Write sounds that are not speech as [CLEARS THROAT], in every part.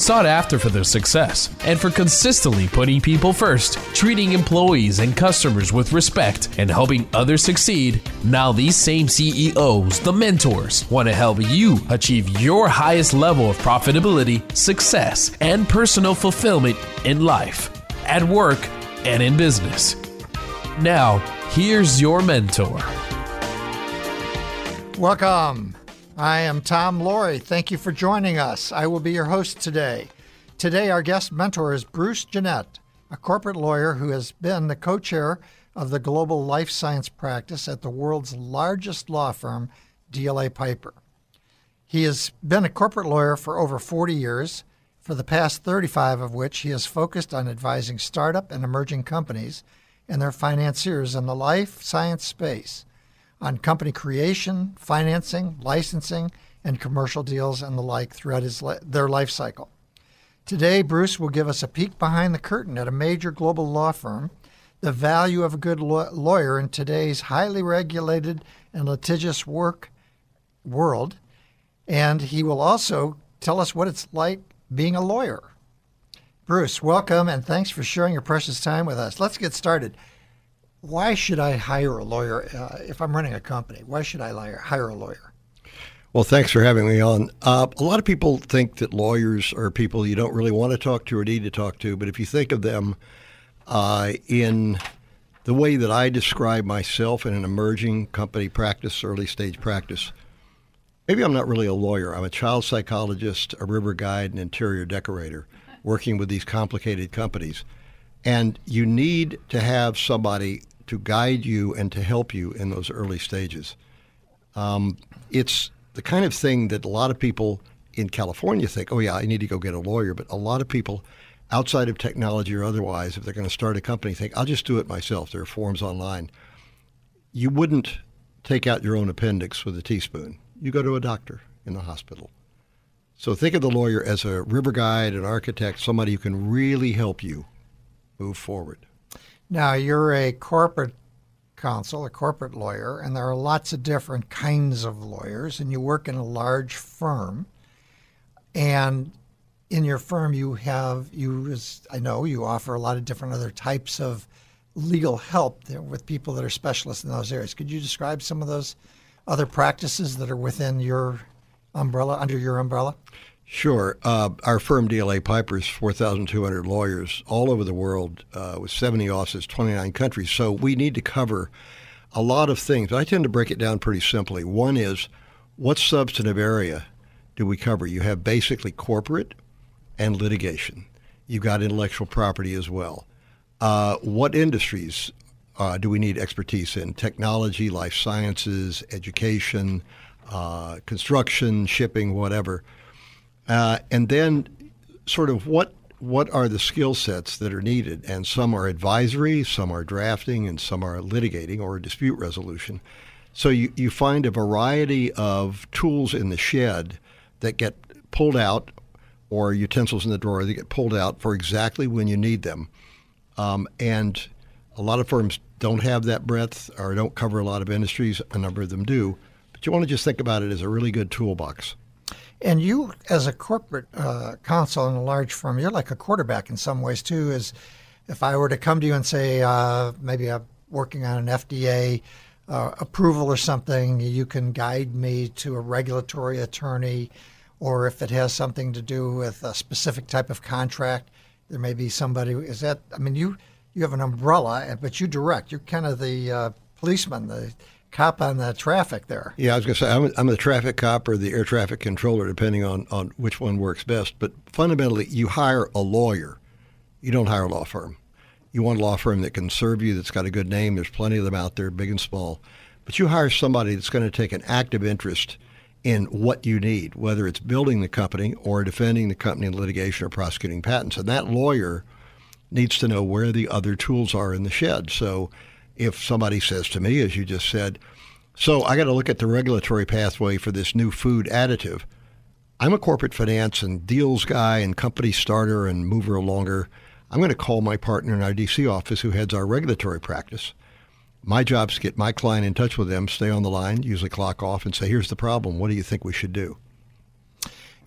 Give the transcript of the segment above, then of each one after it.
Sought after for their success and for consistently putting people first, treating employees and customers with respect, and helping others succeed, now these same CEOs, the mentors, want to help you achieve your highest level of profitability, success, and personal fulfillment in life, at work, and in business. Now, here's your mentor. Welcome. I am Tom Loarie. Thank you for joining us. I will be your host today. Today, our guest mentor is Bruce Jenett, a corporate lawyer who has been the co chair of the global life science practice at the world's largest law firm, DLA Piper. He has been a corporate lawyer for over 40 years, for the past 35 of which he has focused on advising startup and emerging companies and their financiers in the life science space on company creation, financing, licensing, and commercial deals and the like throughout his, their life cycle. Today, Bruce will give us a peek behind the curtain at a major global law firm, the value of a good lawyer in today's highly regulated and litigious work world, and he will also tell us what it's like being a lawyer. Bruce, welcome and thanks for sharing your precious time with us. Let's get started. Why should I hire a lawyer uh, if I'm running a company? Why should I hire a lawyer? Well, thanks for having me on. Uh, a lot of people think that lawyers are people you don't really want to talk to or need to talk to, but if you think of them uh, in the way that I describe myself in an emerging company practice, early stage practice, maybe I'm not really a lawyer. I'm a child psychologist, a river guide, and interior decorator working with these complicated companies. And you need to have somebody to guide you and to help you in those early stages. Um, it's the kind of thing that a lot of people in California think, oh, yeah, I need to go get a lawyer. But a lot of people outside of technology or otherwise, if they're going to start a company, think, I'll just do it myself. There are forms online. You wouldn't take out your own appendix with a teaspoon you go to a doctor in the hospital. So think of the lawyer as a river guide, an architect, somebody who can really help you move forward. Now, you're a corporate counsel, a corporate lawyer, and there are lots of different kinds of lawyers, and you work in a large firm. And in your firm, you have, you, I know, you offer a lot of different other types of legal help with people that are specialists in those areas. Could you describe some of those other practices that are within your umbrella, under your umbrella? Sure. Uh, our firm, DLA Piper, is 4,200 lawyers all over the world uh, with 70 offices, 29 countries. So we need to cover a lot of things. I tend to break it down pretty simply. One is what substantive area do we cover? You have basically corporate and litigation. You've got intellectual property as well. Uh, what industries uh, do we need expertise in? Technology, life sciences, education, uh, construction, shipping, whatever. Uh, and then, sort of, what what are the skill sets that are needed? And some are advisory, some are drafting, and some are litigating or dispute resolution. So you, you find a variety of tools in the shed that get pulled out, or utensils in the drawer that get pulled out for exactly when you need them. Um, and a lot of firms don't have that breadth or don't cover a lot of industries. A number of them do. But you want to just think about it as a really good toolbox. And you, as a corporate uh, counsel in a large firm, you're like a quarterback in some ways too. Is if I were to come to you and say, uh, maybe I'm working on an FDA uh, approval or something, you can guide me to a regulatory attorney, or if it has something to do with a specific type of contract, there may be somebody. Is that? I mean, you you have an umbrella, but you direct. You're kind of the uh, policeman, the cop on the traffic there. Yeah, I was going to say I'm, I'm the traffic cop or the air traffic controller, depending on, on which one works best. But fundamentally, you hire a lawyer. You don't hire a law firm. You want a law firm that can serve you, that's got a good name. There's plenty of them out there, big and small. But you hire somebody that's going to take an active interest in what you need, whether it's building the company or defending the company in litigation or prosecuting patents. And that lawyer – needs to know where the other tools are in the shed. So if somebody says to me, as you just said, so I got to look at the regulatory pathway for this new food additive, I'm a corporate finance and deals guy and company starter and mover alonger. I'm going to call my partner in our DC office who heads our regulatory practice. My job is to get my client in touch with them, stay on the line, usually clock off, and say, here's the problem. What do you think we should do?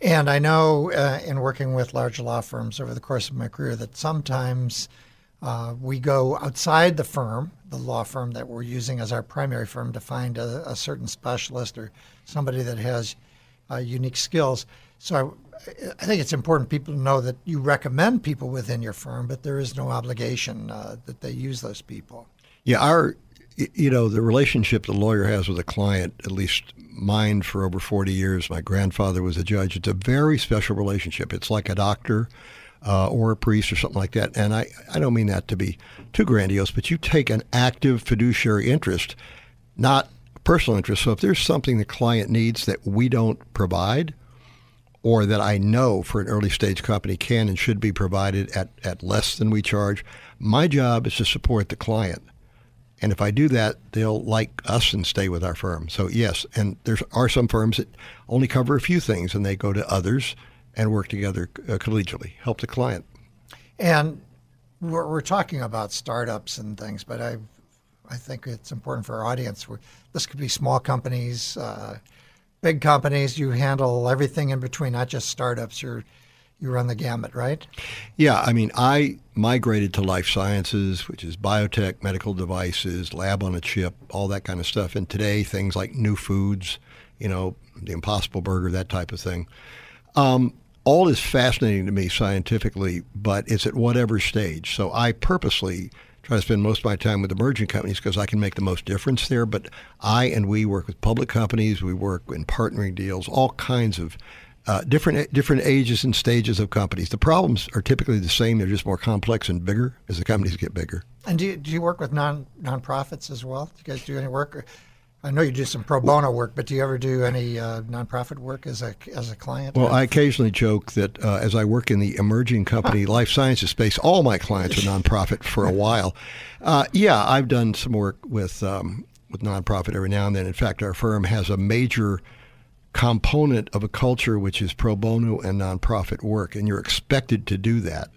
And I know uh, in working with large law firms over the course of my career that sometimes uh, we go outside the firm, the law firm that we're using as our primary firm, to find a, a certain specialist or somebody that has uh, unique skills. So I, I, think it's important people to know that you recommend people within your firm, but there is no obligation uh, that they use those people. Yeah, our you know, the relationship the lawyer has with a client, at least mine for over 40 years, my grandfather was a judge, it's a very special relationship. It's like a doctor uh, or a priest or something like that. And I, I don't mean that to be too grandiose, but you take an active fiduciary interest, not personal interest. So if there's something the client needs that we don't provide, or that I know for an early stage company can and should be provided at, at less than we charge, my job is to support the client. And if I do that, they'll like us and stay with our firm. So yes, and there are some firms that only cover a few things, and they go to others and work together uh, collegially, help the client. And we're, we're, talking about startups and things, but I, I think it's important for our audience. This could be small companies, uh, big companies. You handle everything in between, not just startups. You're you run the gamut, right? Yeah, I mean, I migrated to life sciences, which is biotech, medical devices, lab on a chip, all that kind of stuff. And today, things like new foods, you know, the Impossible Burger, that type of thing. Um, all is fascinating to me scientifically, but it's at whatever stage. So I purposely try to spend most of my time with emerging companies because I can make the most difference there. But I and we work with public companies, we work in partnering deals, all kinds of uh, different different ages and stages of companies. The problems are typically the same; they're just more complex and bigger as the companies get bigger. And do you, do you work with non nonprofits as well? Do you guys do any work? I know you do some pro bono work, but do you ever do any uh, nonprofit work as a as a client? Well, I occasionally joke that uh, as I work in the emerging company life sciences space, all my clients are nonprofit for a while. Uh, yeah, I've done some work with um, with nonprofit every now and then. In fact, our firm has a major component of a culture which is pro bono and nonprofit work, and you're expected to do that.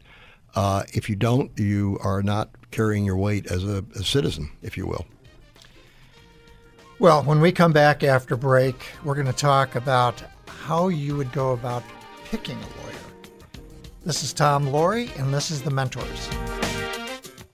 Uh, if you don't, you are not carrying your weight as a, a citizen, if you will. Well, when we come back after break, we're going to talk about how you would go about picking a lawyer. This is Tom Loarie, and this is The Mentors.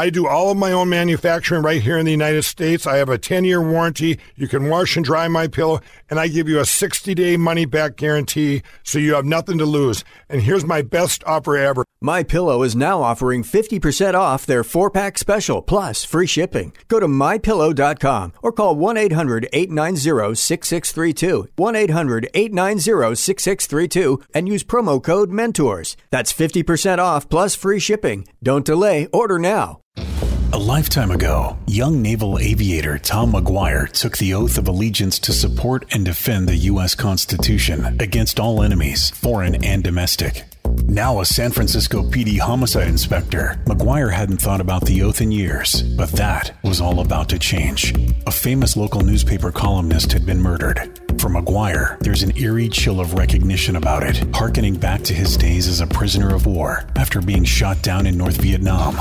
I do all of my own manufacturing right here in the United States. I have a 10-year warranty. You can wash and dry my pillow and I give you a 60-day money back guarantee so you have nothing to lose. And here's my best offer ever. My Pillow is now offering 50% off their 4-pack special plus free shipping. Go to mypillow.com or call 1-800-890-6632. 1-800-890-6632 and use promo code MENTORS. That's 50% off plus free shipping. Don't delay, order now. A lifetime ago, young naval aviator Tom McGuire took the oath of allegiance to support and defend the U.S. Constitution against all enemies, foreign and domestic. Now a San Francisco PD homicide inspector, McGuire hadn't thought about the oath in years, but that was all about to change. A famous local newspaper columnist had been murdered. For McGuire, there's an eerie chill of recognition about it, harkening back to his days as a prisoner of war after being shot down in North Vietnam.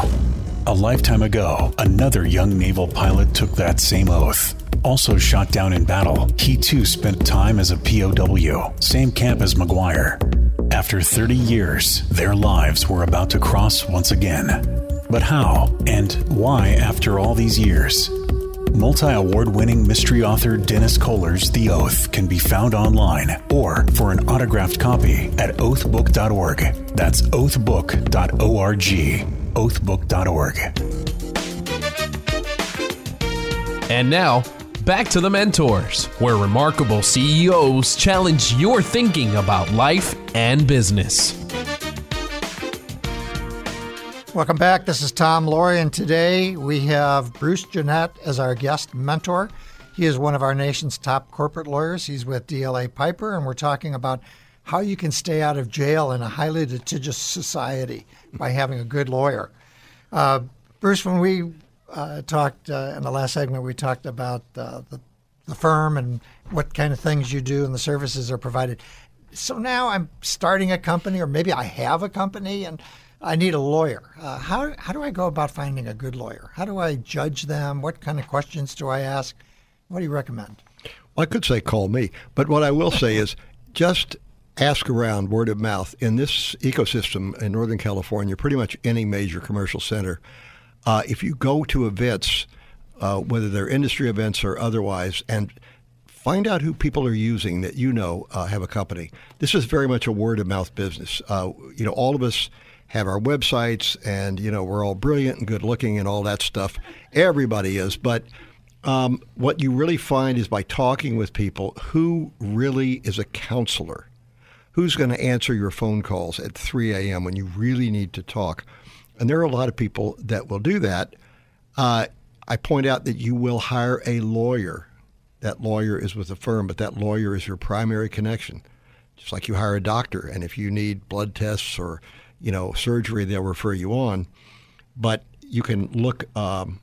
A lifetime ago, another young naval pilot took that same oath. Also shot down in battle, he too spent time as a POW, same camp as McGuire. After 30 years, their lives were about to cross once again. But how and why after all these years? Multi award winning mystery author Dennis Koller's The Oath can be found online or for an autographed copy at oathbook.org. That's oathbook.org. Oathbook.org. And now, back to the Mentors, where remarkable CEOs challenge your thinking about life and business. Welcome back. This is Tom Loarie, and today we have Bruce Jenett as our guest mentor. He is one of our nation's top corporate lawyers. He's with DLA Piper, and we're talking about how you can stay out of jail in a highly litigious society by having a good lawyer. Uh, Bruce, when we uh, talked uh, in the last segment, we talked about uh, the, the firm and what kind of things you do and the services are provided. So now I'm starting a company, or maybe I have a company, and I need a lawyer. Uh, how, how do I go about finding a good lawyer? How do I judge them? What kind of questions do I ask? What do you recommend? Well, I could say call me, but what I will say is just ask around word of mouth. In this ecosystem in Northern California, pretty much any major commercial center, uh, if you go to events, uh, whether they're industry events or otherwise, and find out who people are using that you know uh, have a company. This is very much a word of mouth business. Uh, you know, all of us have our websites, and you know we're all brilliant and good looking and all that stuff. Everybody is, but um, what you really find is by talking with people who really is a counselor who's going to answer your phone calls at 3 a.m. when you really need to talk. And there are a lot of people that will do that. Uh, I point out that you will hire a lawyer. That lawyer is with a firm, but that lawyer is your primary connection. Just like you hire a doctor, and if you need blood tests or you know surgery, they'll refer you on. But you can look um,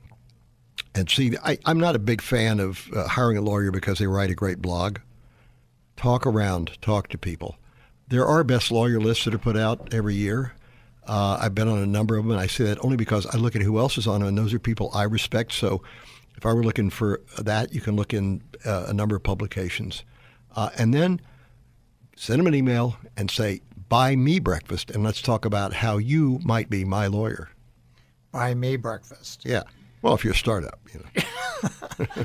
and see. I, am not a big fan of uh, hiring a lawyer because they write a great blog. Talk around, talk to people. There are best lawyer lists that are put out every year. Uh, I've been on a number of them, and I say that only because I look at who else is on them, and those are people I respect. So if I were looking for that, you can look in uh, a number of publications. Uh, and then send them an email and say, buy me breakfast, and let's talk about how you might be my lawyer. Buy me breakfast. Yeah. Well, if you're a startup, you know.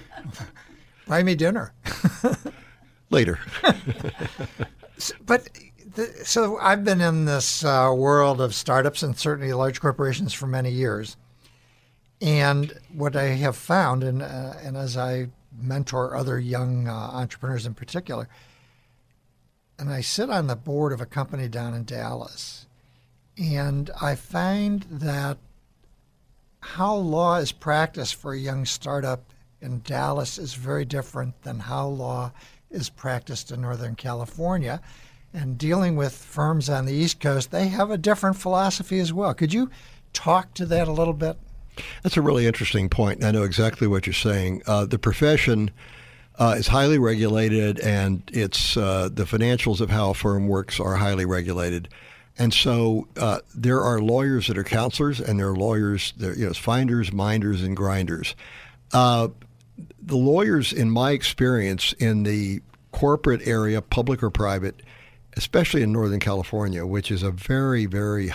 [LAUGHS] buy me dinner. [LAUGHS] Later. but so I've been in this uh, world of startups and certainly large corporations for many years. And what I have found, and, uh, and as I mentor other young uh, entrepreneurs in particular, and I sit on the board of a company down in Dallas, and I find that how law is practiced for a young startup in Dallas is very different than how law is practiced in Northern California and dealing with firms on the East Coast, they have a different philosophy as well. Could you talk to that a little bit? That's a really interesting point. I know exactly what you're saying. Uh, the profession uh, is highly regulated, and it's uh, the financials of how a firm works are highly regulated. And so uh, there are lawyers that are counselors, and there are lawyers, you know, finders, minders, and grinders. Uh, the lawyers, in my experience, in the corporate area, public or private, especially in Northern California, which is a very, very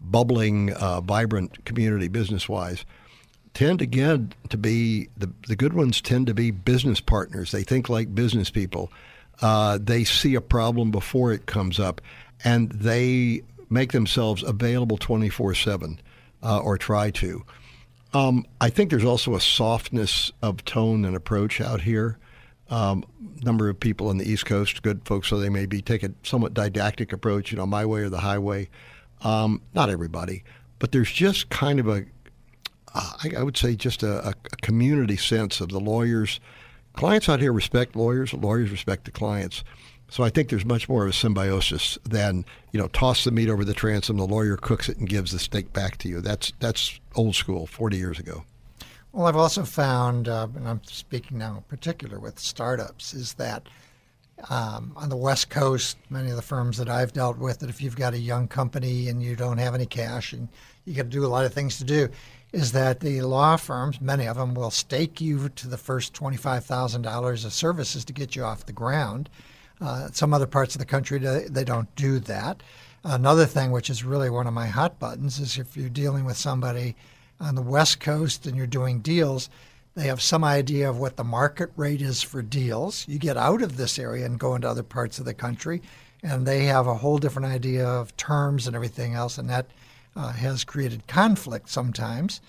bubbling, uh, vibrant community business wise, tend again to be the, the good ones tend to be business partners. They think like business people. Uh, they see a problem before it comes up, and they make themselves available 24 uh, 7 or try to. Um, I think there's also a softness of tone and approach out here um, number of people on the East Coast, good folks, so they may be take a somewhat didactic approach, you know, my way or the highway. Um, not everybody, but there's just kind of a, uh, I, I would say, just a, a, community sense of the lawyers. Clients out here respect lawyers. Lawyers respect the clients. So I think there's much more of a symbiosis than you know, toss the meat over the transom. The lawyer cooks it and gives the steak back to you. That's that's old school, 40 years ago. Well, I've also found, uh, and I'm speaking now in particular with startups, is that um, on the West Coast, many of the firms that I've dealt with, that if you've got a young company and you don't have any cash and you got to do a lot of things to do, is that the law firms, many of them, will stake you to the first $25,000 of services to get you off the ground. Uh, some other parts of the country, they, they don't do that. Another thing, which is really one of my hot buttons, is if you're dealing with somebody on the West Coast and you're doing deals, they have some idea of what the market rate is for deals. You get out of this area and go into other parts of the country, and they have a whole different idea of terms and everything else, and that uh, has created conflict sometimes.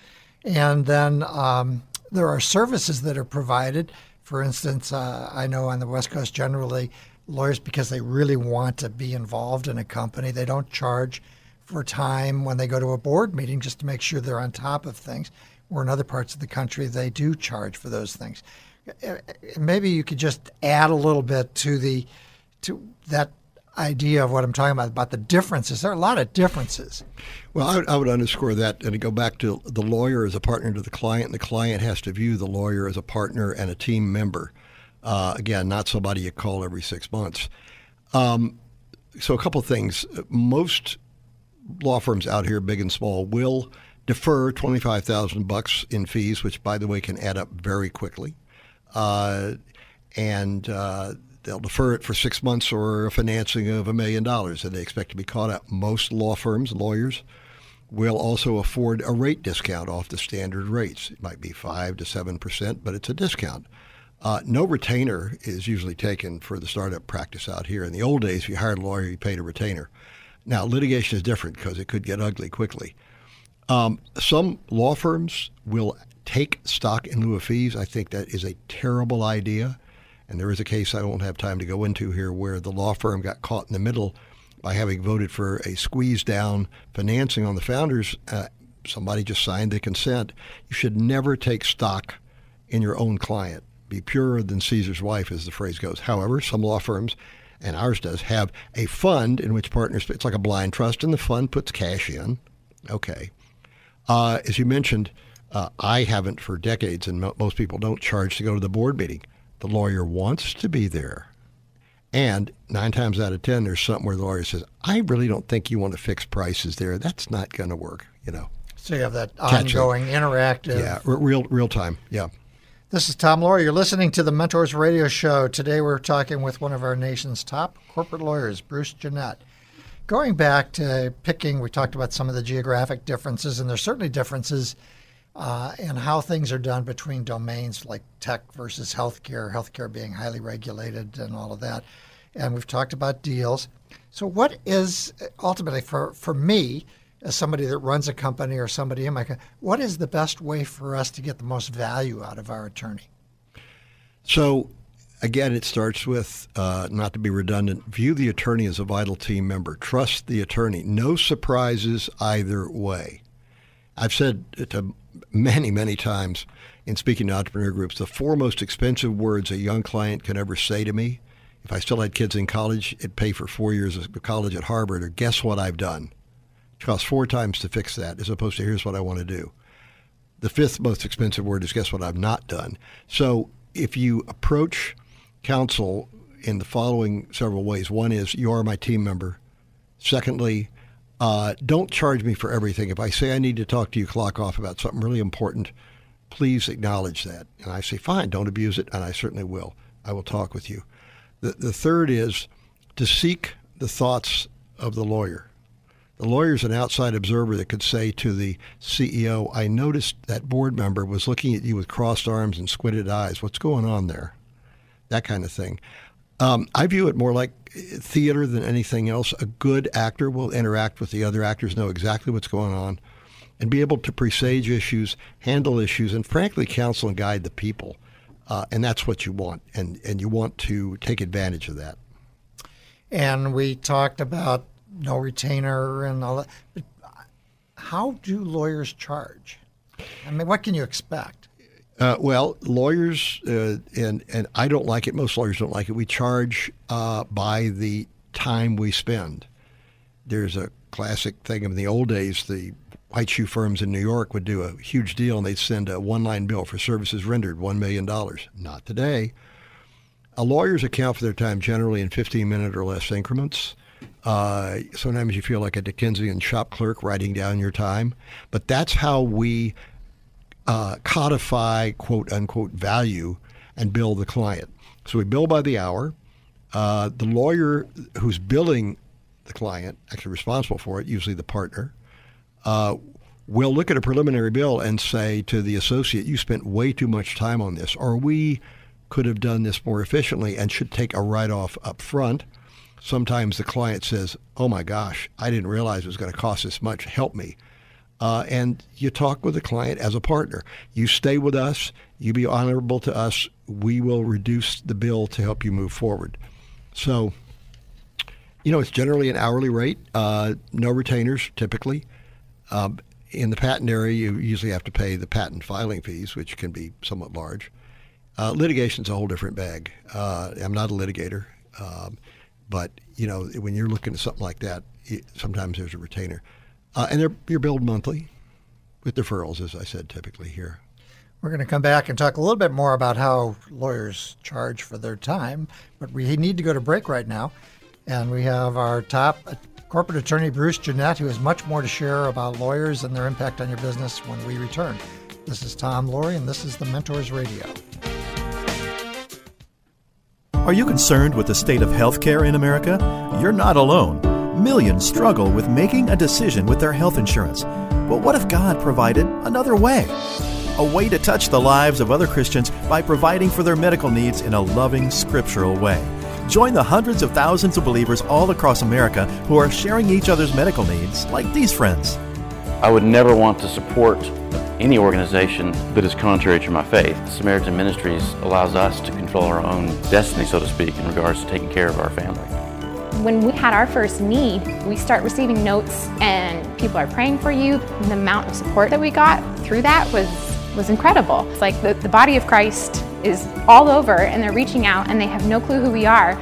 And then um, there are services that are provided For instance, uh, I know on the West Coast generally, lawyers, because they really want to be involved in a company, they don't charge for time when they go to a board meeting just to make sure they're on top of things. Or in other parts of the country, they do charge for those things. Uh, maybe you could just add a little bit to the to that idea of what I'm talking about about the differences. There are a lot of differences. Well, I would, I would underscore that and go back to the lawyer as a partner to the client, and the client has to view the lawyer as a partner and a team member. Uh, again, not somebody you call every six months. Um, so, a couple of things. Most law firms out here, big and small, will defer twenty five thousand bucks in fees, which, by the way, can add up very quickly. Uh, and uh, they'll defer it for six months or a financing of a million dollars, and they expect to be caught up. Most law firms, lawyers, will also afford a rate discount off the standard rates. It might be five to seven percent, but it's a discount. Uh, no retainer is usually taken for the startup practice out here. In the old days, if you hired a lawyer, you paid a retainer. Now, litigation is different because it could get ugly quickly. Um, some law firms will take stock in lieu of fees. I think that is a terrible idea. And there is a case I won't have time to go into here where the law firm got caught in the middle by having voted for a squeeze down financing on the founders. Uh, somebody just signed the consent. You should never take stock in your own client. Be purer than Caesar's wife, as the phrase goes. However, some law firms, and ours does, have a fund in which partners, it's like a blind trust, and the fund puts cash in. Okay. Uh, as you mentioned, uh, I haven't for decades, and most people don't charge to go to the board meeting. The lawyer wants to be there. And nine times out of ten, there's something where the lawyer says, I really don't think you want to fix prices there. That's not going to work, you know. So you have that ongoing, interactive. Yeah, real, real time. Yeah. This is Tom Loarie. You're listening to the Mentors Radio Show. Today we're talking with one of our nation's top corporate lawyers, Bruce Jenett. Going back to picking, we talked about some of the geographic differences, and there's certainly differences uh, and how things are done between domains like tech versus healthcare, healthcare being highly regulated and all of that. And we've talked about deals. So, what is ultimately for, for me, as somebody that runs a company or somebody in my company, what is the best way for us to get the most value out of our attorney? So, again, it starts with uh, not to be redundant, view the attorney as a vital team member. Trust the attorney. No surprises either way. I've said to many, many times in speaking to entrepreneur groups, the four most expensive words a young client can ever say to me, if I still had kids in college, it'd pay for four years of college at Harvard, or guess what I've done? Costs four times to fix that, as opposed to here's what I want to do. The fifth most expensive word is guess what I've not done. So if you approach counsel in the following several ways, one is you are my team member. Secondly, uh, don't charge me for everything. If I say I need to talk to you, clock off about something really important, please acknowledge that. And I say, fine, don't abuse it, and I certainly will. I will talk with you. The, the third is to seek the thoughts of the lawyer. The lawyer is an outside observer that could say to the CEO, I noticed that board member was looking at you with crossed arms and squinted eyes. What's going on there? That kind of thing. Um, I view it more like theater than anything else. A good actor will interact with the other actors, know exactly what's going on, and be able to presage issues, handle issues, and frankly, counsel and guide the people. Uh, and that's what you want, and, and you want to take advantage of that. And we talked about no retainer and all that. But how do lawyers charge? I mean, what can you expect? Uh, well, lawyers, uh, and and I don't like it. Most lawyers don't like it. We charge uh, by the time we spend. There's a classic thing in the old days. The white shoe firms in New York would do a huge deal, and they'd send a one-line bill for services rendered, one million dollars. Not today. A lawyers account for their time generally in 15-minute or less increments. Uh, sometimes you feel like a Dickensian shop clerk writing down your time, but that's how we uh, codify quote unquote value and bill the client. So we bill by the hour. Uh, the lawyer who's billing the client, actually responsible for it, usually the partner, uh, will look at a preliminary bill and say to the associate, "You spent way too much time on this," or "We could have done this more efficiently and should take a write-off up front." Sometimes the client says, "Oh my gosh, I didn't realize it was going to cost this much. Help me." uh, and you talk with the client as a partner. You stay with us, you be honorable to us, we will reduce the bill to help you move forward. So, you know, it's generally an hourly rate, uh, no retainers typically. Um, in the patent area, you usually have to pay the patent filing fees, which can be somewhat large. Uh, Litigation is a whole different bag. Uh, I'm not a litigator, um, but you know, when you're looking at something like that, it, sometimes there's a retainer. Uh, and they're, you're billed monthly with deferrals, as I said, typically here. We're going to come back and talk a little bit more about how lawyers charge for their time, but we need to go to break right now. And we have our top corporate attorney, Bruce Jenett, who has much more to share about lawyers and their impact on your business when we return. This is Tom Loarie, and this is the Mentors Radio. Are you concerned with the state of healthcare in America? You're not alone. Millions struggle with making a decision with their health insurance. But what if God provided another way? A way to touch the lives of other Christians by providing for their medical needs in a loving, scriptural way. Join the hundreds of thousands of believers all across America who are sharing each other's medical needs, like these friends. I would never want to support any organization that is contrary to my faith. Samaritan Ministries allows us to control our own destiny, so to speak, in regards to taking care of our family when we had our first need, we start receiving notes and people are praying for you. The amount of support that we got through that was was incredible. It's like the, the body of Christ is all over and they're reaching out and they have no clue who we are,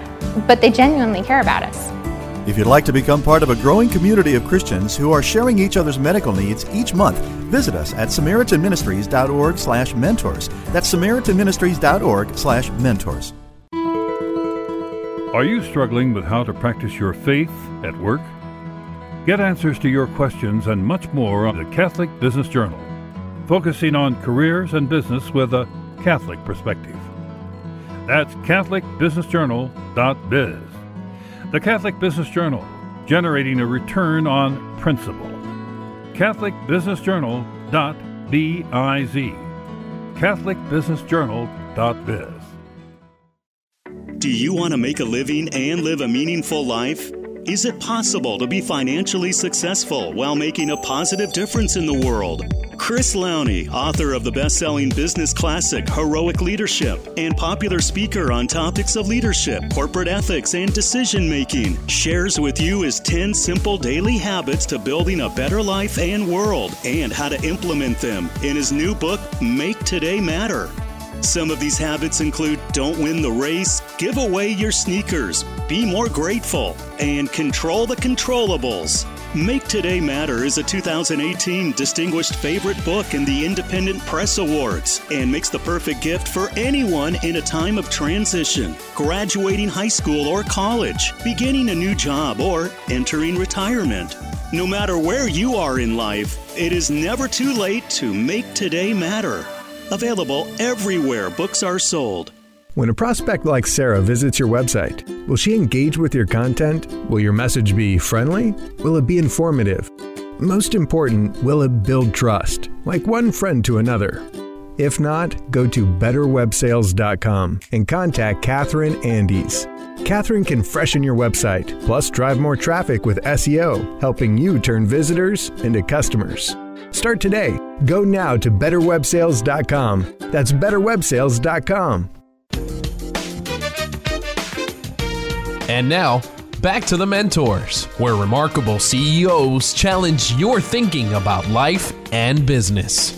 but they genuinely care about us. If you'd like to become part of a growing community of Christians who are sharing each other's medical needs each month, visit us at samaritanministries.org slash mentors. That's samaritanministries.org slash mentors. Are you struggling with how to practice your faith at work? Get answers to your questions and much more on the Catholic Business Journal, focusing on careers and business with a Catholic perspective. That's CatholicBusinessJournal.biz. The Catholic Business Journal, generating a return on principle. CatholicBusinessJournal.biz. CatholicBusinessJournal.biz. Do you want to make a living and live a meaningful life? Is it possible to be financially successful while making a positive difference in the world? Chris Lowney, author of the best selling business classic Heroic Leadership, and popular speaker on topics of leadership, corporate ethics, and decision making, shares with you his 10 simple daily habits to building a better life and world and how to implement them in his new book, Make Today Matter. Some of these habits include don't win the race, give away your sneakers, be more grateful, and control the controllables. Make Today Matter is a 2018 Distinguished Favorite Book in the Independent Press Awards and makes the perfect gift for anyone in a time of transition, graduating high school or college, beginning a new job, or entering retirement. No matter where you are in life, it is never too late to make today matter. Available everywhere books are sold. When a prospect like Sarah visits your website, will she engage with your content? Will your message be friendly? Will it be informative? Most important, will it build trust, like one friend to another? If not, go to betterwebsales.com and contact Catherine Andes. Catherine can freshen your website, plus drive more traffic with SEO, helping you turn visitors into customers. Start today. Go now to betterwebsales.com. That's betterwebsales.com. And now, back to the mentors, where remarkable CEOs challenge your thinking about life and business.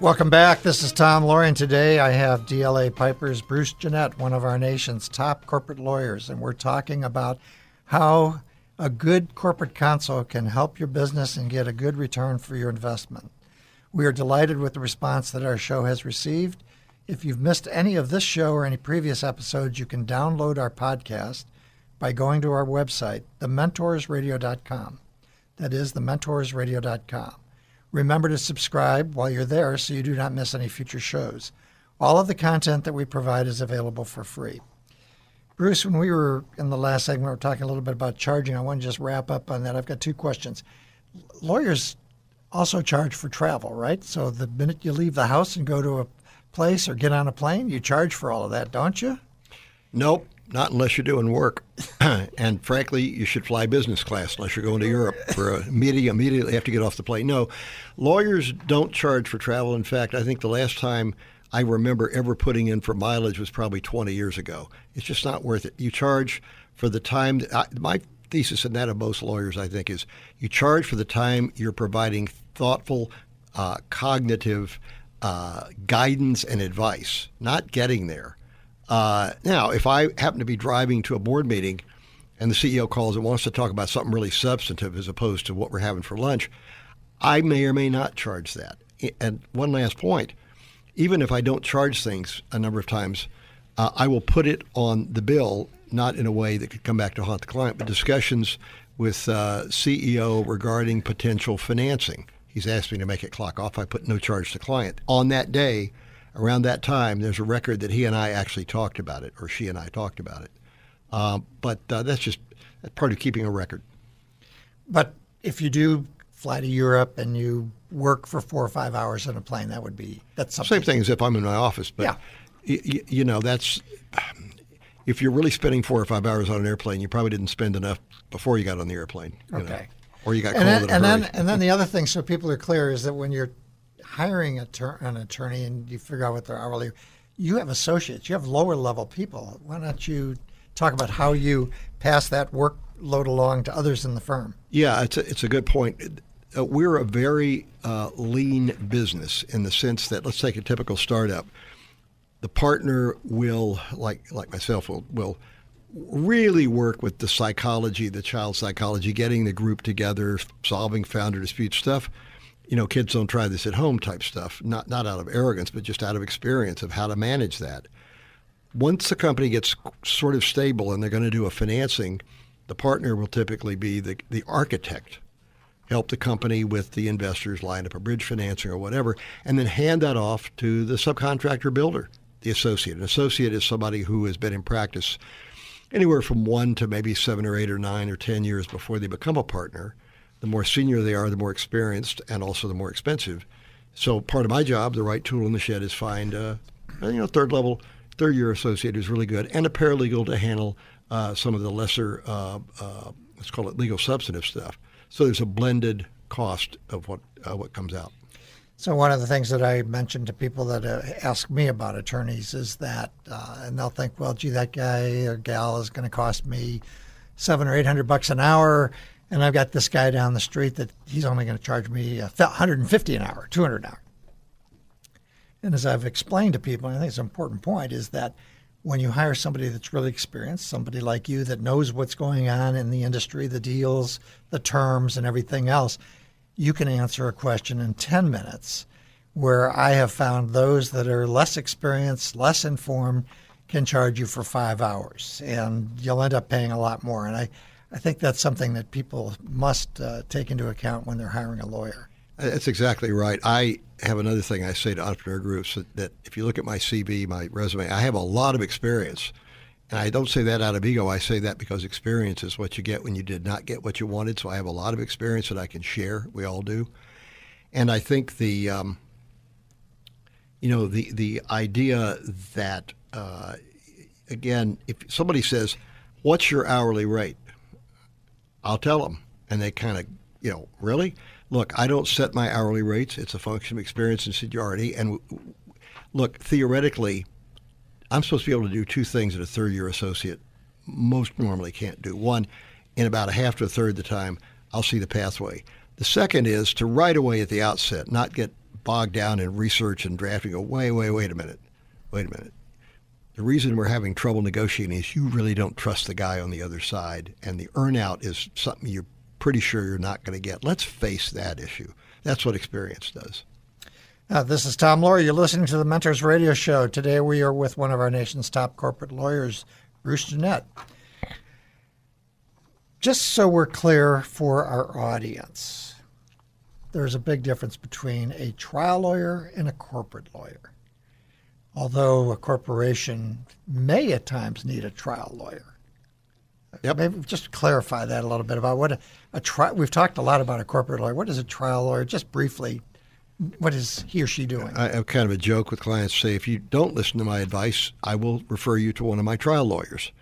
Welcome back. This is Tom Loarie. Today I have DLA Piper's Bruce Jenett, one of our nation's top corporate lawyers, and we're talking about how a good corporate counsel can help your business and get a good return for your investment. We are delighted with the response that our show has received. If you've missed any of this show or any previous episodes, you can download our podcast by going to our website, thementorsradio.com. That is thementorsradio.com. Remember to subscribe while you're there so you do not miss any future shows. All of the content that we provide is available for free. Bruce, when we were in the last segment, we were talking a little bit about charging. I want to just wrap up on that. I've got two questions. Lawyers also charge for travel, right? So the minute you leave the house and go to a place or get on a plane, you charge for all of that, don't you? Nope. not unless you're doing work. [COUGHS] and frankly, you should fly business class unless you're going to Europe for a meeting immediately have to get off the plane. No, lawyers don't charge for travel. In fact, I think the last time I remember ever putting in for mileage was probably 20 years ago. It's just not worth it. You charge for the time. I, my thesis and that of most lawyers, I think, is you charge for the time you're providing thoughtful, uh, cognitive uh, guidance and advice, not getting there. Uh, now, if I happen to be driving to a board meeting and the CEO calls and wants to talk about something really substantive as opposed to what we're having for lunch, I may or may not charge that. And one last point even if I don't charge things a number of times, uh, I will put it on the bill, not in a way that could come back to haunt the client, but discussions with uh, CEO regarding potential financing. He's asked me to make it clock off. I put no charge to client. On that day, around that time, there's a record that he and I actually talked about it, or she and I talked about it. Um, but uh, that's just part of keeping a record. But if you do fly to Europe and you work for four or five hours on a plane, that would be that's something. Same thing as if I'm in my office, but yeah. y- you know that's if you're really spending four or five hours on an airplane, you probably didn't spend enough before you got on the airplane. Okay. Know, or you got and then, and then and then the other thing, so people are clear, is that when you're hiring a ter- an attorney and you figure out what their hourly, you have associates, you have lower level people. Why don't you talk about how you pass that workload along to others in the firm? Yeah, it's a, it's a good point. Uh, we're a very uh, lean business in the sense that let's take a typical startup. The partner will, like like myself, will will really work with the psychology, the child psychology, getting the group together, solving founder dispute stuff. You know, kids don't try this at home type stuff, not not out of arrogance, but just out of experience of how to manage that. Once the company gets sort of stable and they're going to do a financing, the partner will typically be the, the architect help the company with the investors, line up a bridge financing or whatever, and then hand that off to the subcontractor builder, the associate. An associate is somebody who has been in practice anywhere from one to maybe seven or eight or nine or ten years before they become a partner. The more senior they are, the more experienced and also the more expensive. So part of my job, the right tool in the shed, is find a you know third level, third year associate who's really good, and a paralegal to handle uh, some of the lesser, uh, uh, let's call it legal substantive stuff. So there's a blended cost of what uh, what comes out. So one of the things that I mentioned to people that uh, ask me about attorneys is that, uh, and they'll think, well, gee, that guy or gal is going to cost me seven or eight hundred bucks an hour, and I've got this guy down the street that he's only going to charge me and fifty an hour, two hundred an hour. And as I've explained to people, I think it's an important point, is that when you hire somebody that's really experienced, somebody like you that knows what's going on in the industry, the deals, the terms, and everything else, you can answer a question in 10 minutes. Where I have found those that are less experienced, less informed, can charge you for five hours, and you'll end up paying a lot more. And I, I think that's something that people must uh, take into account when they're hiring a lawyer. That's exactly right. I have another thing I say to entrepreneur groups that, that, if you look at my CV, my resume, I have a lot of experience. And I don't say that out of ego. I say that because experience is what you get when you did not get what you wanted. So I have a lot of experience that I can share. We all do. And I think the, um, you know, the, the idea that, uh, again, if somebody says, what's your hourly rate? I'll tell them. And they kind of, you know, really? Look, I don't set my hourly rates. It's a function of experience and seniority. And look, theoretically, I'm supposed to be able to do two things that a third year associate most normally can't do. One, in about a half to a third of the time, I'll see the pathway. The second is to right away at the outset not get bogged down in research and drafting. Go, wait, wait, wait a minute. Wait a minute. The reason we're having trouble negotiating is you really don't trust the guy on the other side, and the earnout is something you're pretty sure you're not going to get. Let's face that issue. That's what experience does. Uh, this is Tom Loarie. You're listening to the Mentors Radio Show. Today we are with one of our nation's top corporate lawyers, Bruce Jenett. Just so we're clear for our audience, there's a big difference between a trial lawyer and a corporate lawyer. Although a corporation may at times need a trial lawyer. Yep. Maybe just clarify that a little bit about what a, a trial. We've talked a lot about a corporate lawyer. What is a trial lawyer? Just briefly, what is he or she doing? I have kind of a joke with clients. Say, if you don't listen to my advice, I will refer you to one of my trial lawyers.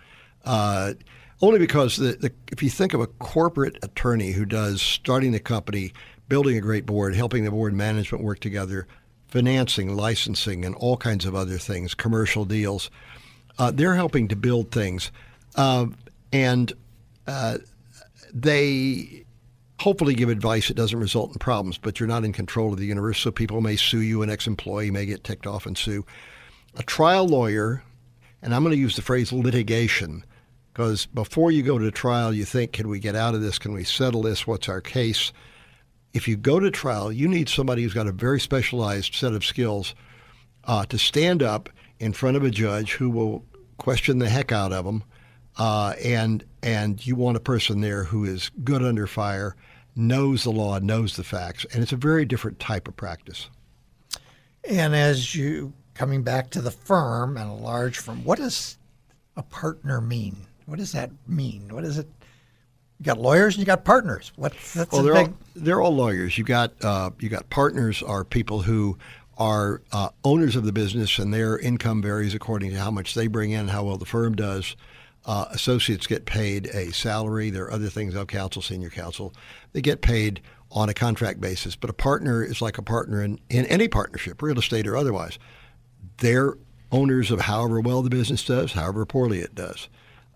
Uh, only because the, the, if you think of a corporate attorney who does starting a company, building a great board, helping the board management work together, financing, licensing, and all kinds of other things, commercial deals, uh, they're helping to build things. Uh, and uh, they hopefully give advice that doesn't result in problems, but you're not in control of the universe, so people may sue you. An ex employee may get ticked off and sue. A trial lawyer, and I'm going to use the phrase litigation, because before you go to trial, you think, can we get out of this? Can we settle this? What's our case? If you go to trial, you need somebody who's got a very specialized set of skills uh, to stand up in front of a judge who will question the heck out of them uh, and and you want a person there who is good under fire, knows the law, knows the facts, and it's a very different type of practice. And as you coming back to the firm and a large firm, what does a partner mean? What does that mean? What is it? You got lawyers and you got partners. What's that's well, they're big... all they're all lawyers. You got uh, you got partners are people who are uh, owners of the business and their income varies according to how much they bring in, how well the firm does. Uh, associates get paid a salary. There are other things of counsel, senior counsel. They get paid on a contract basis. But a partner is like a partner in, in any partnership, real estate or otherwise. They're owners of however well the business does, however poorly it does.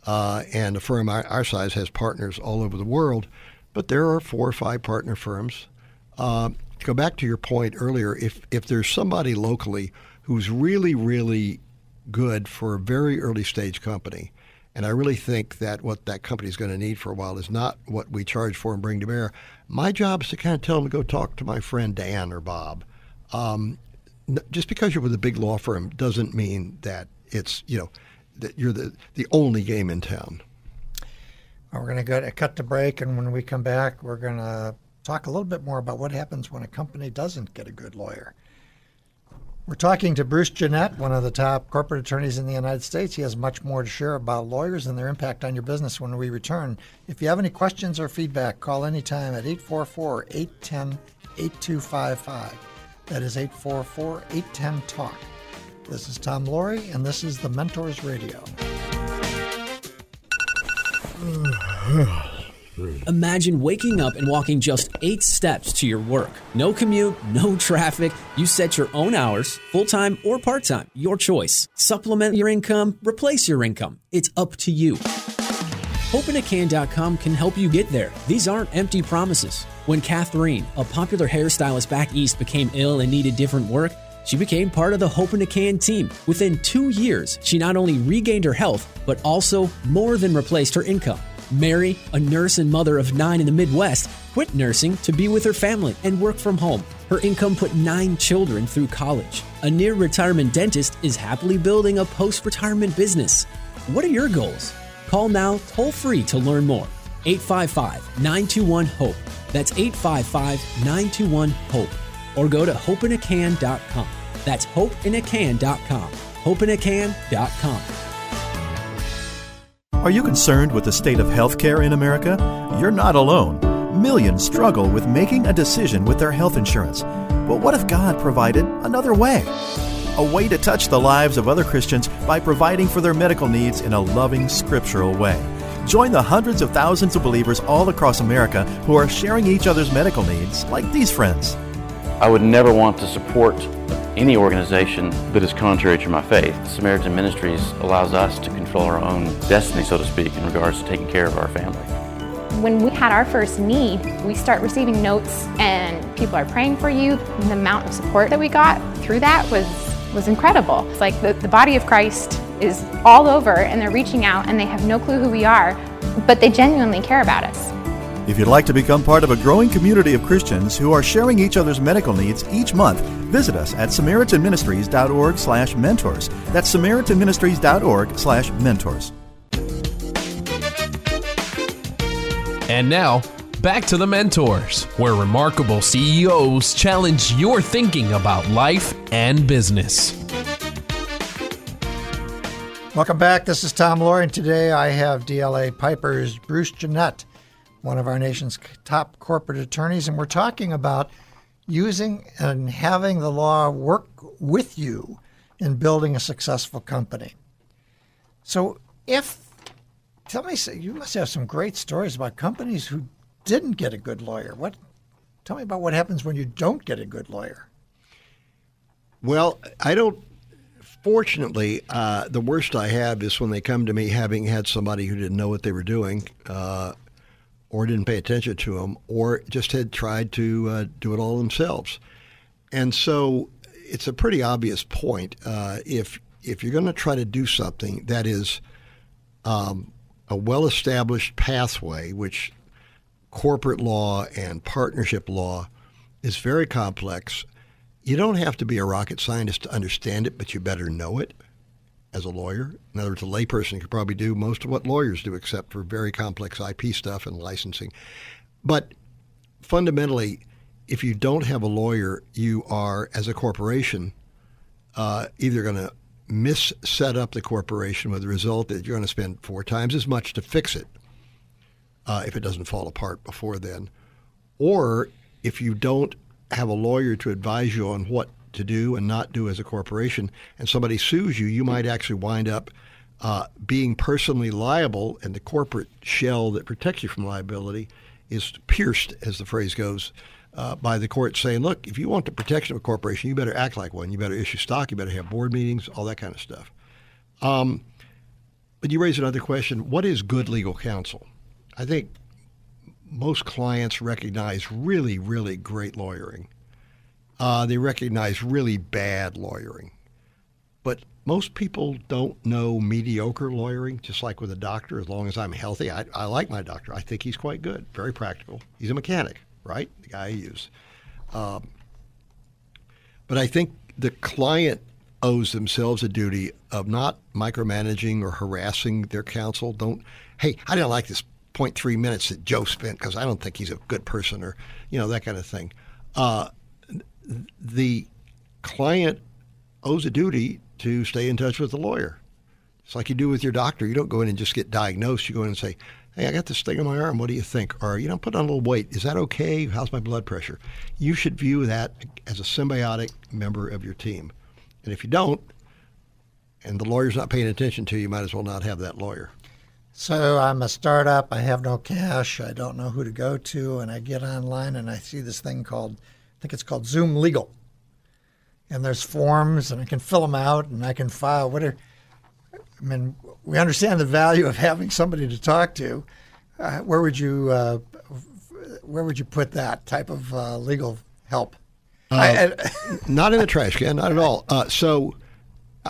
Uh, and a firm our, our, size has partners all over the world, but there are four or five partner firms. Uh, to go back to your point earlier, if, if there's somebody locally who's really, really good for a very early stage company, and I really think that what that company is going to need for a while is not what we charge for and bring to bear. My job is to kind of tell them to go talk to my friend Dan or Bob. Um, just because you're with a big law firm doesn't mean that it's you know that you're the the only game in town. We're going to go to cut to break, and when we come back, we're going to talk a little bit more about what happens when a company doesn't get a good lawyer. We're talking to Bruce Jenett, one of the top corporate attorneys in the United States. He has much more to share about lawyers and their impact on your business when we return. If you have any questions or feedback, call anytime at 844 810 8255. That is 844 810 TALK. This is Tom Loarie, and this is the Mentors Radio. [SIGHS] [SIGHS] Imagine waking up and walking just eight steps to your work. No commute, no traffic. You set your own hours, full time or part time, your choice. Supplement your income, replace your income. It's up to you. HopeInACan.com can help you get there. These aren't empty promises. When Catherine, a popular hairstylist back east, became ill and needed different work, she became part of the Hope in a Can team. Within two years, she not only regained her health, but also more than replaced her income. Mary, a nurse and mother of nine in the Midwest, quit nursing to be with her family and work from home. Her income put nine children through college. A near retirement dentist is happily building a post retirement business. What are your goals? Call now toll free to learn more. 855 921 HOPE. That's 855 921 HOPE. Or go to hopeinacan.com. That's hopeinacan.com. Hopeinacan.com. Are you concerned with the state of healthcare in America? You're not alone. Millions struggle with making a decision with their health insurance. But what if God provided another way? A way to touch the lives of other Christians by providing for their medical needs in a loving, scriptural way. Join the hundreds of thousands of believers all across America who are sharing each other's medical needs, like these friends. I would never want to support any organization that is contrary to my faith. Samaritan Ministries allows us to control our own destiny, so to speak, in regards to taking care of our family. When we had our first need, we start receiving notes and people are praying for you. And the amount of support that we got through that was was incredible. It's like the, the body of Christ is all over and they're reaching out and they have no clue who we are, but they genuinely care about us. If you'd like to become part of a growing community of Christians who are sharing each other's medical needs each month, visit us at samaritanministries.org slash mentors. That's samaritanministries.org slash mentors. And now, back to the Mentors, where remarkable CEOs challenge your thinking about life and business. Welcome back. This is Tom Loarie, and today I have DLA Piper's Bruce Jenett one of our nation's top corporate attorneys, and we're talking about using and having the law work with you in building a successful company. So, if tell me, you must have some great stories about companies who didn't get a good lawyer. What? Tell me about what happens when you don't get a good lawyer. Well, I don't. Fortunately, uh, the worst I have is when they come to me having had somebody who didn't know what they were doing, uh, or didn't pay attention to them, or just had tried to uh, do it all themselves. And so, it's a pretty obvious point. Uh, if if you're going to try to do something that is um, a well-established pathway, which corporate law and partnership law is very complex. You don't have to be a rocket scientist to understand it, but you better know it as a lawyer. In other words, a layperson could probably do most of what lawyers do, except for very complex IP stuff and licensing. But fundamentally, if you don't have a lawyer, you are, as a corporation, uh, either going to mis set up the corporation with the result that you're going to spend four times as much to fix it uh, if it doesn't fall apart before then. Or if you don't have a lawyer to advise you on what to do and not do as a corporation, and somebody sues you, you might actually wind up uh, being personally liable, and the corporate shell that protects you from liability is pierced, as the phrase goes, uh, by the court saying, look, if you want the protection of a corporation, you better act like one. You better issue stock. You better have board meetings, all that kind of stuff. Um, but you raise another question what is good legal counsel? I think most clients recognize really, really great lawyering. Uh, they recognize really bad lawyering. But most people don't know mediocre lawyering, just like with a doctor. As long as I'm healthy, I, I like my doctor. I think he's quite good, very practical. He's a mechanic right? The guy I use. Um, but I think the client owes themselves a duty of not micromanaging or harassing their counsel. Don't, hey, I didn't like this 0.3 minutes that Joe spent because I don't think he's a good person or, you know, that kind of thing. Uh, the client owes a duty to stay in touch with the lawyer. It's like you do with your doctor. You don't go in and just get diagnosed. You go in and say, hey, I got this thing on my arm. What do you think? Or, you know, put on a little weight. Is that okay? How's my blood pressure? You should view that as a symbiotic member of your team. And if you don't, and the lawyer's not paying attention to you, you might as well not have that lawyer. So I'm a startup. I have no cash. I don't know who to go to. And I get online and I see this thing called, I think it's called Zoom Legal. And there's forms and I can fill them out and I can file whatever. I mean, we understand the value of having somebody to talk to. Uh, where would you uh, where would you put that type of uh, legal help? Uh, I, [LAUGHS] not in the trash can, not at all. Uh, so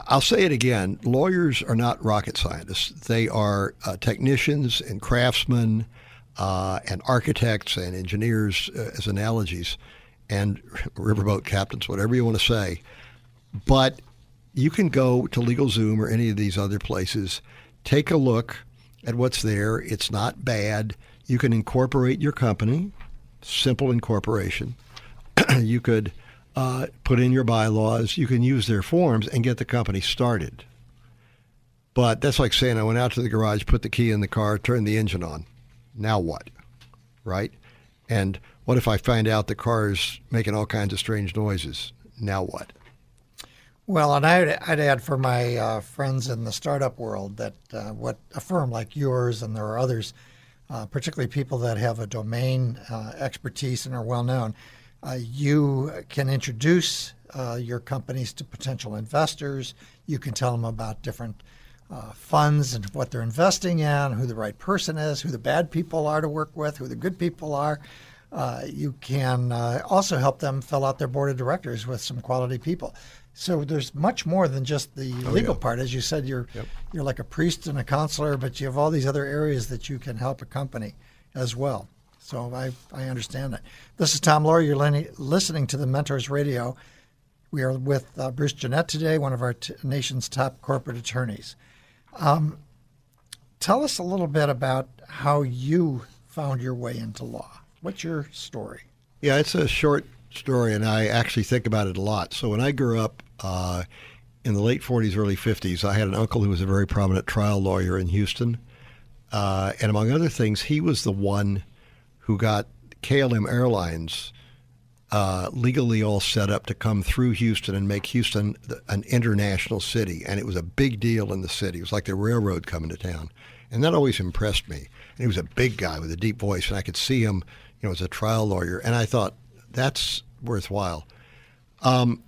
I'll say it again: lawyers are not rocket scientists. They are uh, technicians and craftsmen and architects and engineers, as analogies, and riverboat captains, whatever you want to say. But you can go to LegalZoom or any of these other places, take a look at what's there. It's not bad. You can incorporate your company, simple incorporation. [CLEARS THROAT] you could uh, put in your bylaws. You can use their forms and get the company started. But that's like saying I went out to the garage, put the key in the car, turned the engine on. Now what? Right? And what if I find out the car is making all kinds of strange noises? Now what? Well, and I'd, I'd add for my uh, friends in the startup world that uh, what a firm like yours and there are others, uh, particularly people that have a domain uh, expertise and are well known, uh, you can introduce uh, your companies to potential investors. You can tell them about different funds and what they're investing in, who the right person is, who the bad people are to work with, who the good people are. You can also help them fill out their board of directors with some quality people. So there's much more than just the oh, legal yeah. part. As you said, you're yep. you're like a priest and a counselor, but you have all these other areas that you can help a company as well. So I I understand that. This is Tom Loarie. You're listening to the Mentors Radio. We are with uh, Bruce Jenett today, one of our t- nation's top corporate attorneys. Um, tell us a little bit about how you found your way into law. What's your story? Yeah, it's a short story, and I actually think about it a lot. So when I grew up, uh, in the late 40s, early 50s, I had an uncle who was a very prominent trial lawyer in Houston. Uh, and among other things, he was the one who got KLM Airlines uh, legally all set up to come through Houston and make Houston an international city. And it was a big deal in the city. It was like the railroad coming to town. And that always impressed me. And he was a big guy with a deep voice, and I could see him, you know, as a trial lawyer. And I thought, that's worthwhile. Um,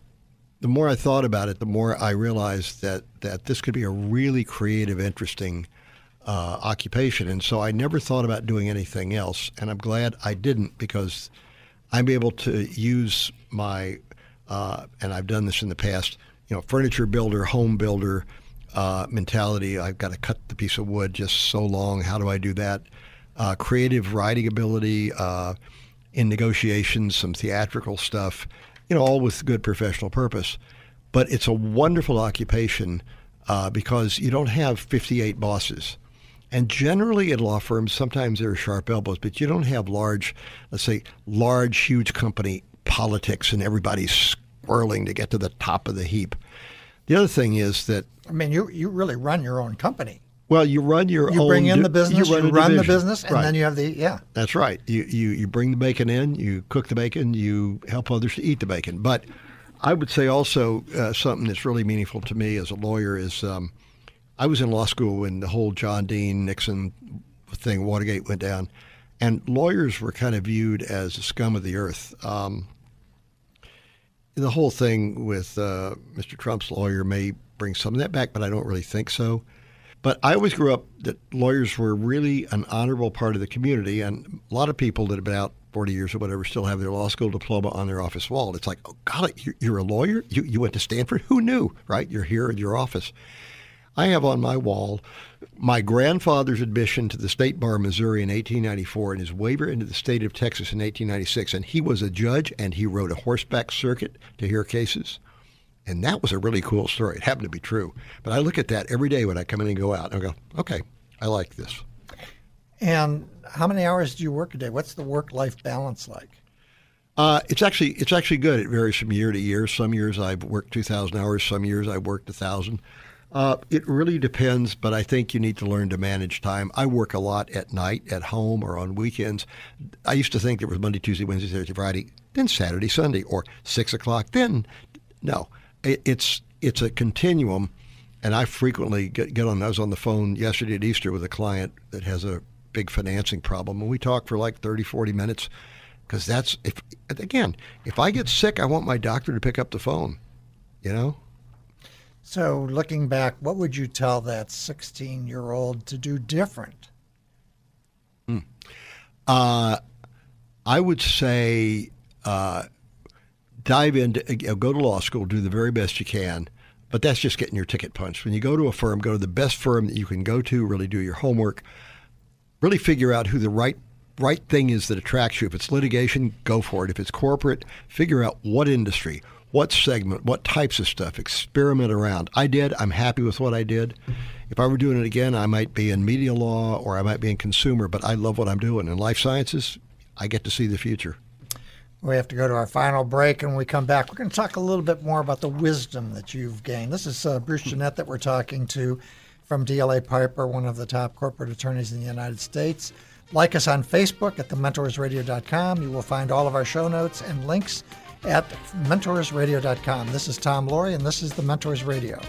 the more I thought about it, the more I realized that, that this could be a really creative, interesting uh, occupation. And so I never thought about doing anything else. And I'm glad I didn't because I'm able to use my, uh, and I've done this in the past, you know, furniture builder, home builder uh, mentality. I've got to cut the piece of wood just so long. How do I do that? Uh, creative writing ability uh, in negotiations, some theatrical stuff you know, all with good professional purpose. But it's a wonderful occupation uh, because you don't have 58 bosses. And generally at law firms, sometimes there are sharp elbows, but you don't have large, let's say, large, huge company politics and everybody's swirling to get to the top of the heap. The other thing is that I mean, you you really run your own company. Well, you run your you own. bring in the business, you run, you run the business, and right. then you have the yeah. That's right. You, you you bring the bacon in, you cook the bacon, you help others to eat the bacon. But I would say also uh, something that's really meaningful to me as a lawyer is um, I was in law school when the whole John Dean Nixon thing, Watergate went down, and lawyers were kind of viewed as the scum of the earth. Um, the whole thing with uh, Mr. Trump's lawyer may bring some of that back, but I don't really think so. But I always grew up that lawyers were really an honorable part of the community, and a lot of people that have been out 40 years or whatever still have their law school diploma on their office wall. It's like, oh, God, you're a lawyer? You, you went to Stanford? Who knew, right? You're here in your office. I have on my wall my grandfather's admission to the State Bar of Missouri in 1894 and his waiver into the state of Texas in 1896. And he was a judge and he rode a horseback circuit to hear cases. And that was a really cool story. It happened to be true. But I look at that every day when I come in and go out and I go, okay, I like this. And how many hours do you work a day? What's the work life balance like? Uh, it's actually it's actually good. It varies from year to year. Some years I've worked two thousand hours. Some years I've worked a thousand. Uh, it really depends, but I think you need to learn to manage time. I work a lot at night, at home, or on weekends. I used to think it was Monday, Tuesday, Wednesday, Thursday, Friday, then Saturday, Sunday, or six o'clock. Then, no, it, it's it's a continuum, and I frequently get, get on. I was on the phone yesterday at Easter with a client that has a big financing problem, and we talk for like 30, 40 minutes because that's if again, if I get sick, I want my doctor to pick up the phone. You know. So, looking back, what would you tell that 16 year old to do different? Mm. Uh, I would say uh, dive into, uh, go to law school, do the very best you can. But that's just getting your ticket punched. When you go to a firm, go to the best firm that you can go to, really do your homework, really figure out who the right right thing is that attracts you. If it's litigation, go for it. If it's corporate, figure out what industry, what segment, what types of stuff, experiment around. I did. I'm happy with what I did. If I were doing it again, I might be in media law or I might be in consumer, but I love what I'm doing. In life sciences, I get to see the future. We have to go to our final break, and when we come back, we're going to talk a little bit more about the wisdom that you've gained. This is uh, Bruce Jenett that we're talking to from DLA Piper, one of the top corporate attorneys in the United States. Like us on Facebook at thementorsradio.com. You will find all of our show notes and links at mentorsradio.com. This is Tom Loarie, and this is the Mentors Radio.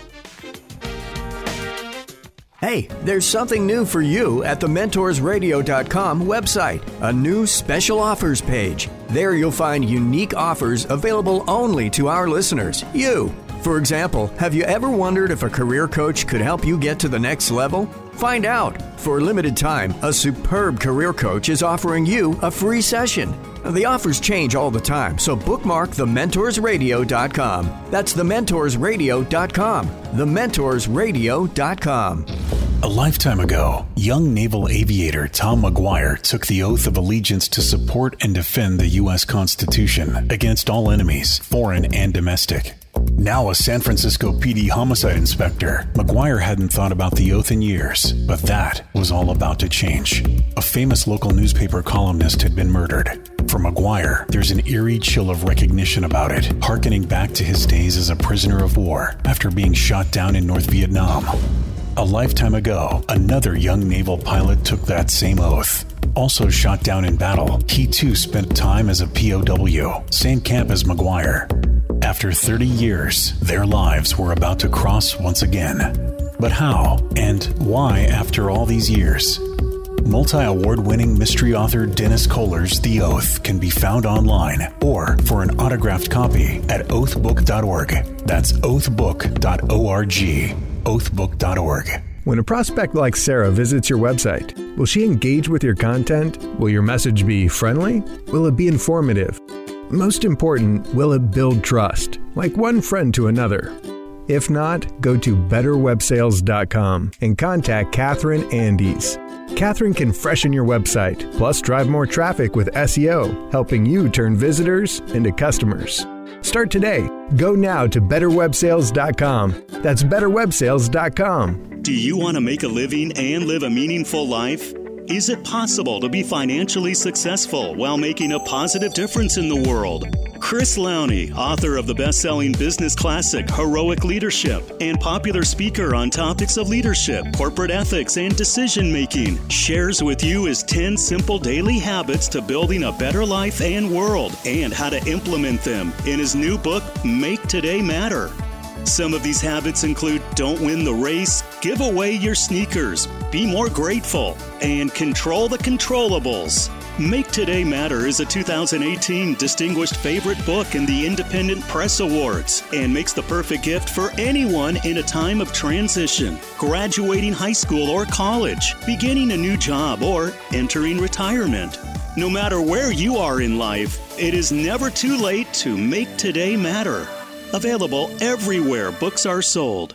Hey, there's something new for you at the mentorsradio.com website, a new special offers page. There you'll find unique offers available only to our listeners, you. For example, have you ever wondered if a career coach could help you get to the next level? Find out. For a limited time, a superb career coach is offering you a free session. The offers change all the time, so bookmark thementorsradio.com. That's thementorsradio.com. Thementorsradio.com. A lifetime ago, young naval aviator Tom McGuire took the oath of allegiance to support and defend the U.S. Constitution against all enemies, foreign and domestic. Now a San Francisco PD homicide inspector, McGuire hadn't thought about the oath in years, but that was all about to change. A famous local newspaper columnist had been murdered. For McGuire, there's an eerie chill of recognition about it, harkening back to his days as a prisoner of war after being shot down in North Vietnam. A lifetime ago, another young naval pilot took that same oath. Also shot down in battle, he too spent time as a POW, same camp as McGuire. After 30 years, their lives were about to cross once again. But how and why after all these years? Multi award winning mystery author Dennis Koller's The Oath can be found online or for an autographed copy at oathbook.org. That's oathbook.org. Oathbook.org. When a prospect like Sarah visits your website, will she engage with your content? Will your message be friendly? Will it be informative? Most important, will it build trust, like one friend to another? If not, go to betterwebsales.com and contact Catherine Andes. Catherine can freshen your website, plus drive more traffic with SEO, helping you turn visitors into customers. Start today. Go now to betterwebsales.com. That's betterwebsales.com. Do you want to make a living and live a meaningful life? Is it possible to be financially successful while making a positive difference in the world? Chris Lowney, author of the best selling business classic Heroic Leadership and popular speaker on topics of leadership, corporate ethics, and decision making, shares with you his 10 simple daily habits to building a better life and world and how to implement them in his new book, Make Today Matter. Some of these habits include don't win the race, give away your sneakers, be more grateful, and control the controllables. Make Today Matter is a 2018 Distinguished Favorite Book in the Independent Press Awards and makes the perfect gift for anyone in a time of transition, graduating high school or college, beginning a new job, or entering retirement. No matter where you are in life, it is never too late to make today matter. Available everywhere books are sold.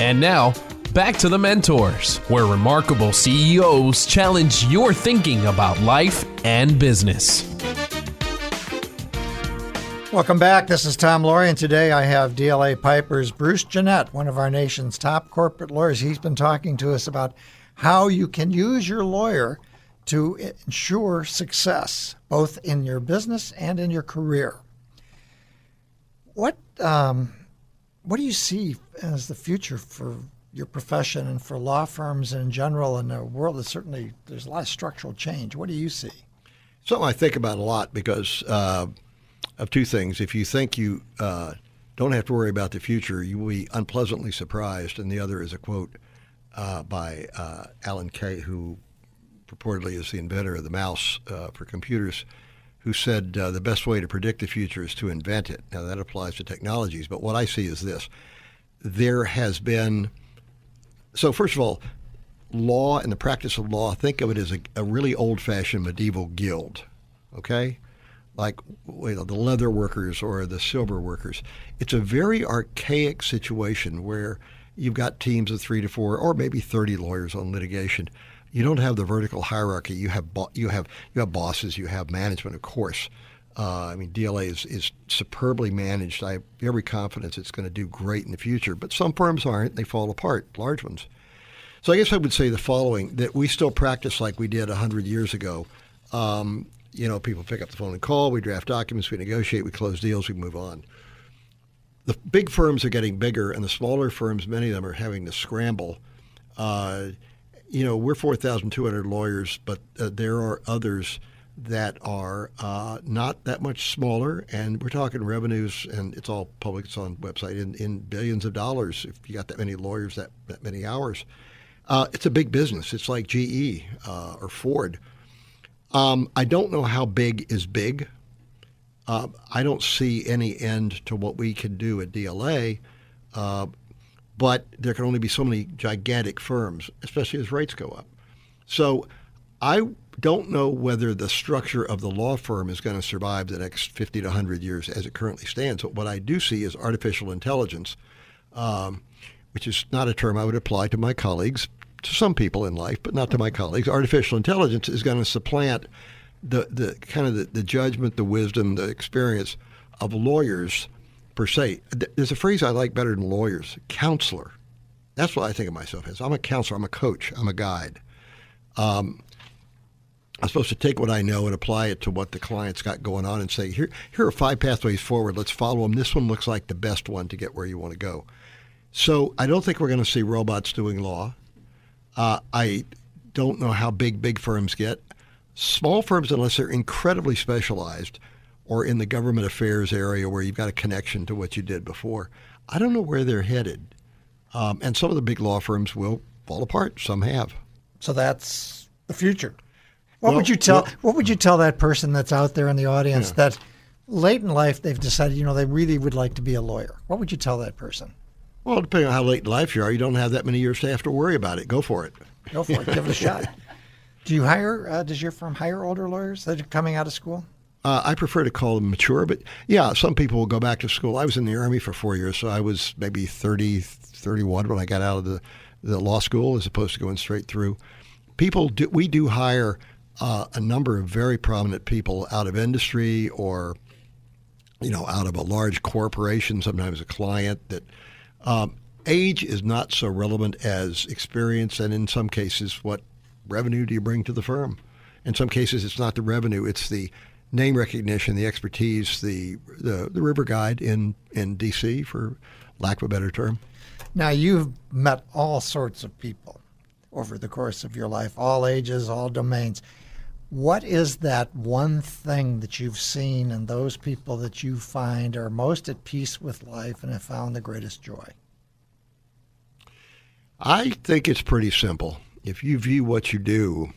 And now, back to the mentors, where remarkable CEOs challenge your thinking about life and business. Welcome back. This is Tom Loarie, and today I have DLA Piper's Bruce Jenett, one of our nation's top corporate lawyers. He's been talking to us about how you can use your lawyer to ensure success, both in your business and in your career. What um, what do you see as the future for your profession and for law firms in general in a world that certainly there's a lot of structural change? What do you see? Something I think about a lot because uh, of two things. If you think you uh, don't have to worry about the future, you will be unpleasantly surprised. And the other is a quote uh, by uh, Alan Kay, who purportedly is the inventor of the mouse uh, for computers, who said uh, the best way to predict the future is to invent it. Now, that applies to technologies, but what I see is this. There has been, so first of all, law and the practice of law, think of it as a, a really old fashioned medieval guild, okay? Like you know, the leather workers or the silver workers. It's a very archaic situation where you've got teams of three to four or maybe 30 lawyers on litigation you don't have the vertical hierarchy. You have bo- you have you have bosses. You have management, of course. Uh, I mean, DLA is, is superbly managed. I have every confidence it's going to do great in the future. But some firms aren't; they fall apart. Large ones. So I guess I would say the following: that we still practice like we did hundred years ago. Um, you know, people pick up the phone and call. We draft documents. We negotiate. We close deals. We move on. The big firms are getting bigger, and the smaller firms, many of them, are having to scramble. Uh, you know, we're 4,200 lawyers, but uh, there are others that are uh, not that much smaller, and we're talking revenues, and it's all public, it's on website, in, in billions of dollars if you got that many lawyers, that, that many hours. Uh, it's a big business. It's like GE uh, or Ford. Um, I don't know how big is big. Uh, I don't see any end to what we can do at DLA. But there can only be so many gigantic firms, especially as rates go up. So I don't know whether the structure of the law firm is going to survive the next 50 to 100 years as it currently stands. But what I do see is artificial intelligence, um, which is not a term I would apply to my colleagues, to some people in life, but not to my colleagues. Artificial intelligence is going to supplant the, the kind of the, the judgment, the wisdom, the experience of lawyers per se. There's a phrase I like better than lawyers counselor. That's what I think of myself as. I'm a counselor, I'm a coach, I'm a guide. Um, I'm supposed to take what I know and apply it to what the client's got going on and say, here, here are five pathways forward. Let's follow them. This one looks like the best one to get where you want to go. So I don't think we're going to see robots doing law. Uh, I don't know how big big firms get. Small firms, unless they're incredibly specialized, or in the government affairs area where you've got a connection to what you did before. I don't know where they're headed. Um, and some of the big law firms will fall apart. Some have. So that's the future. What Well, would you tell? well- what would you tell that person that's out there in the audience Yeah. that late in life they've decided, you know, they really would like to be a lawyer? What would you tell that person? Well, depending on how late in life you are, you don't have that many years to have to worry about it. Go for it. Go for it. Give it a [LAUGHS] shot. Do you hire? Uh, does your firm hire older lawyers that are coming out of school? Uh, I prefer to call them mature, but yeah, some people will go back to school. I was in the Army for four years, so I was maybe 30, 31 when I got out of the, the law school as opposed to going straight through. People do, we do hire uh, a number of very prominent people out of industry or, you know, out of a large corporation, sometimes a client that um, age is not so relevant as experience, and in some cases, what revenue do you bring to the firm? In some cases, it's not the revenue; it's the name recognition, the expertise, the the, the river guide in in D.C. for lack of a better term. Now you've met all sorts of people over the course of your life, all ages, all domains. What is that one thing that you've seen in those people that you find are most at peace with life and have found the greatest joy? I think it's pretty simple. If you view what you do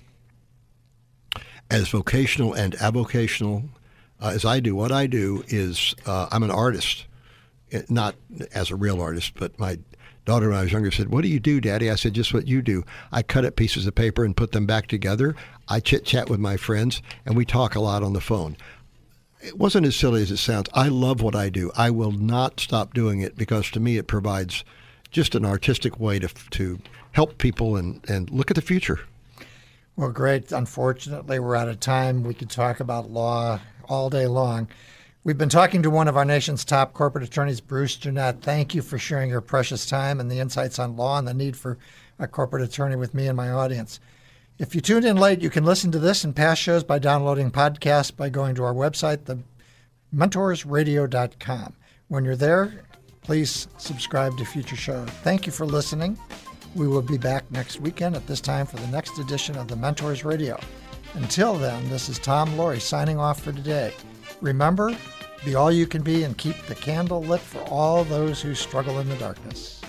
as vocational and avocational, uh, as I do, what I do is uh, I'm an artist, Eh, not as a real artist, but my daughter when I was younger said, "What do you do, Daddy?" I said, "Just what you do. I cut up pieces of paper and put them back together. I chit chat with my friends, and we talk a lot on the phone." It wasn't as silly as it sounds. I love what I do. I will not stop doing it because to me it provides just an artistic way to to help people and, and look at the future. Well, great. Unfortunately, we're out of time. We could talk about law all day long. We've been talking to one of our nation's top corporate attorneys, Bruce Jenett. Thank you for sharing your precious time and the insights on law and the need for a corporate attorney with me and my audience. If you tuned in late, you can listen to this and past shows by downloading podcasts by going to our website, the mentorsradio.com. When you're there, please subscribe to future shows. Thank you for listening. We will be back next weekend at this time for the next edition of the Mentors Radio. Until then, this is Tom Loarie signing off for today. Remember, be all you can be and keep the candle lit for all those who struggle in the darkness.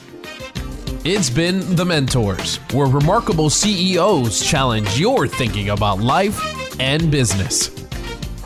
It's been The Mentors, where remarkable CEOs challenge your thinking about life and business.